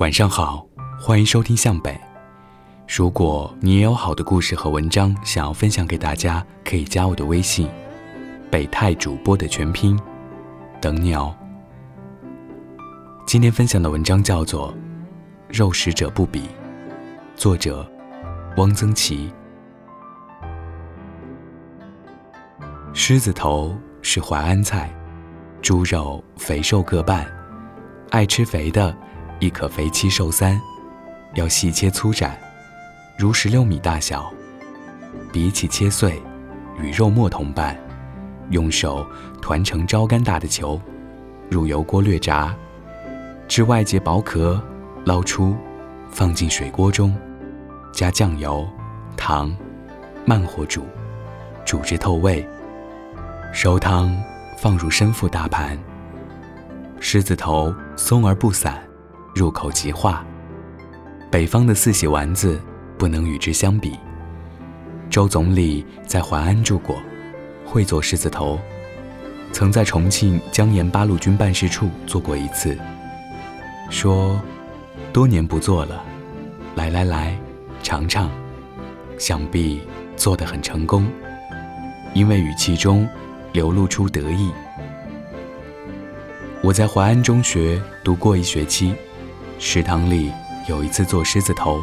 晚上好，欢迎收听向北。如果你也有好的故事和文章想要分享给大家，可以加我的微信“北泰主播”的全拼，等你哦。今天分享的文章叫做《肉食者不比》，作者汪曾祺。狮子头是淮安菜，猪肉肥瘦各半，爱吃肥的。亦可肥七瘦三，要细切粗斩，如石榴米大小，比起切碎，与肉末同拌，用手团成朝干大的球，入油锅略炸，至外结薄壳，捞出，放进水锅中，加酱油、糖，慢火煮，煮至透味，收汤放入深腹大盘。狮子头松而不散。入口即化，北方的四喜丸子不能与之相比。周总理在淮安住过，会做狮子头，曾在重庆江沿八路军办事处做过一次，说多年不做了，来来来，尝尝，想必做得很成功，因为语气中流露出得意。我在淮安中学读过一学期。食堂里有一次做狮子头，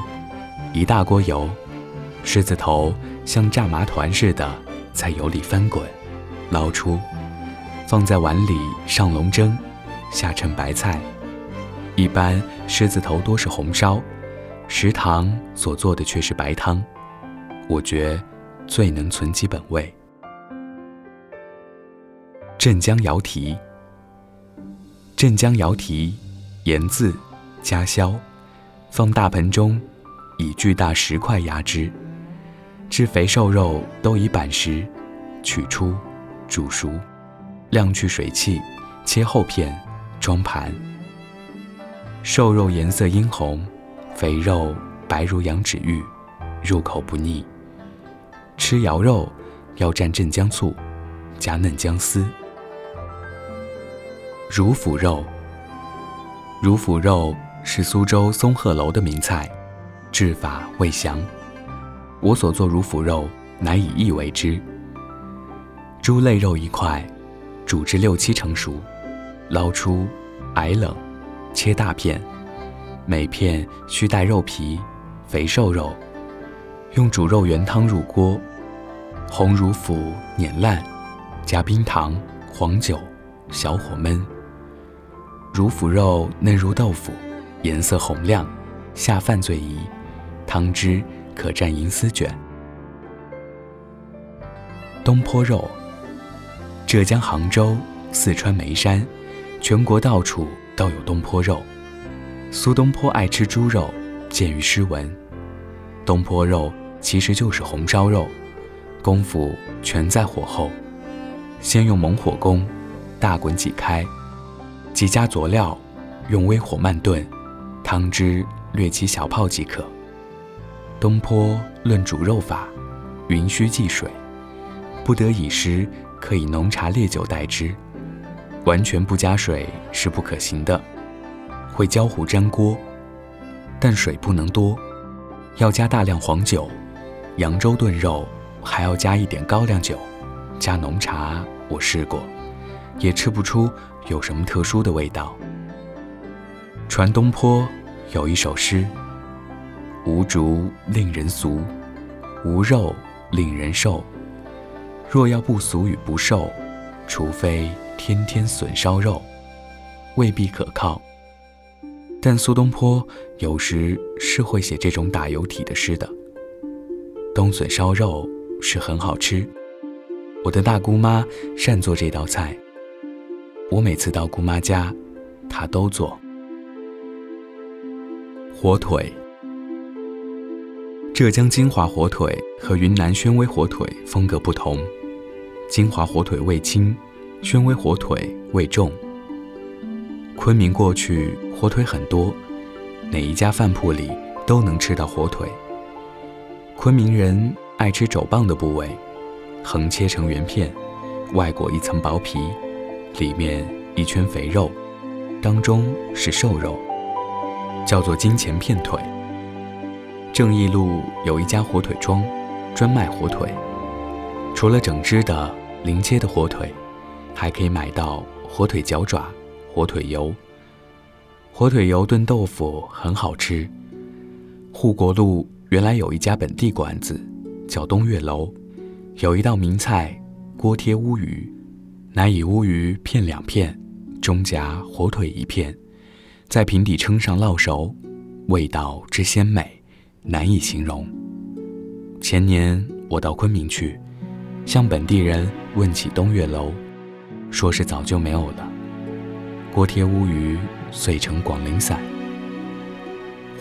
一大锅油，狮子头像炸麻团似的在油里翻滚，捞出，放在碗里上笼蒸，下衬白菜。一般狮子头多是红烧，食堂所做的却是白汤，我觉最能存其本味。镇江瑶蹄，镇江瑶蹄，言字。加硝，放大盆中，以巨大石块压之，至肥瘦肉都已板实，取出，煮熟，晾去水汽，切厚片，装盘。瘦肉颜色殷红，肥肉白如羊脂玉，入口不腻。吃肴肉要蘸镇江醋，加嫩姜丝。乳腐肉，乳腐肉。是苏州松鹤楼的名菜，制法未详。我所做乳腐肉，乃以意为之。猪肋肉一块，煮至六七成熟，捞出，矮冷，切大片，每片须带肉皮。肥瘦肉，用煮肉原汤入锅，红乳腐碾烂，加冰糖、黄酒，小火焖。乳腐肉嫩如豆腐。颜色红亮，下饭最宜。汤汁可蘸银丝卷。东坡肉，浙江杭州、四川眉山，全国到处都有东坡肉。苏东坡爱吃猪肉，见于诗文。东坡肉其实就是红烧肉，功夫全在火候。先用猛火攻，大滚几开，即加佐料，用微火慢炖。汤汁略起小泡即可。东坡论煮肉法，云须忌水，不得已时可以浓茶烈酒代之，完全不加水是不可行的，会焦糊粘锅。但水不能多，要加大量黄酒。扬州炖肉还要加一点高粱酒，加浓茶我试过，也吃不出有什么特殊的味道。传东坡有一首诗：“无竹令人俗，无肉令人瘦。若要不俗与不瘦，除非天天笋烧肉，未必可靠。”但苏东坡有时是会写这种打油体的诗的。冬笋烧肉是很好吃，我的大姑妈善做这道菜。我每次到姑妈家，她都做。火腿，浙江金华火腿和云南宣威火腿风格不同，金华火腿味轻，宣威火腿味重。昆明过去火腿很多，哪一家饭铺里都能吃到火腿。昆明人爱吃肘棒的部位，横切成圆片，外裹一层薄皮，里面一圈肥肉，当中是瘦肉。叫做金钱片腿。正义路有一家火腿庄，专卖火腿。除了整只的、零切的火腿，还可以买到火腿脚爪、火腿油。火腿油炖豆腐很好吃。护国路原来有一家本地馆子，叫东岳楼，有一道名菜锅贴乌鱼，乃以乌鱼片两片，中夹火腿一片，在平底称上烙熟，味道之鲜美。难以形容。前年我到昆明去，向本地人问起东岳楼，说是早就没有了。锅贴乌鱼遂成广陵散。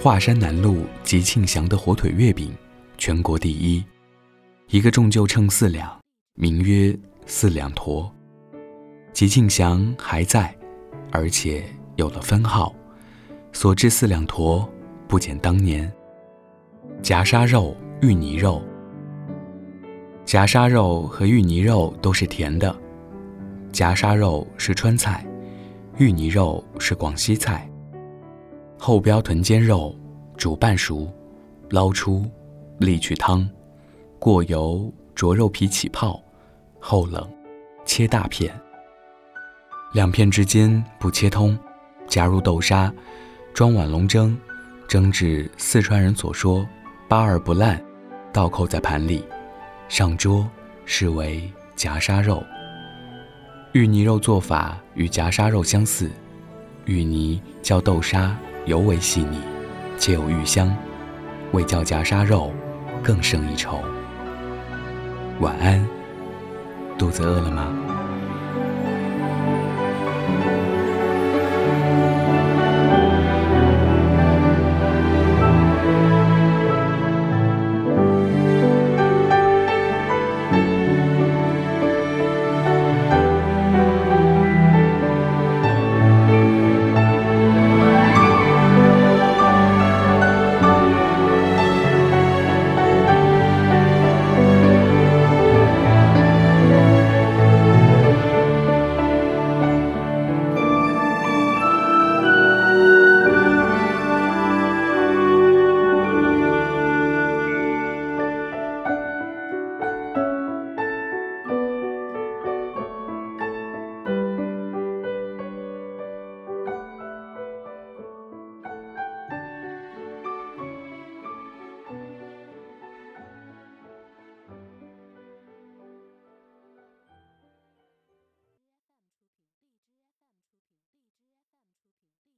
华山南路吉庆祥的火腿月饼，全国第一，一个重就称四两，名曰四两坨。吉庆祥还在，而且有了分号，所制四两坨不减当年。夹沙肉、芋泥肉。夹沙肉和芋泥肉都是甜的。夹沙肉是川菜，芋泥肉是广西菜。后标臀尖肉，煮半熟，捞出，沥去汤，过油着肉皮起泡，后冷，切大片。两片之间不切通，加入豆沙，装碗笼蒸，蒸至四川人所说。八而不烂，倒扣在盘里，上桌，视为夹沙肉。芋泥肉做法与夹沙肉相似，芋泥较豆沙尤为细腻，且有芋香，味较夹沙肉更胜一筹。晚安，肚子饿了吗？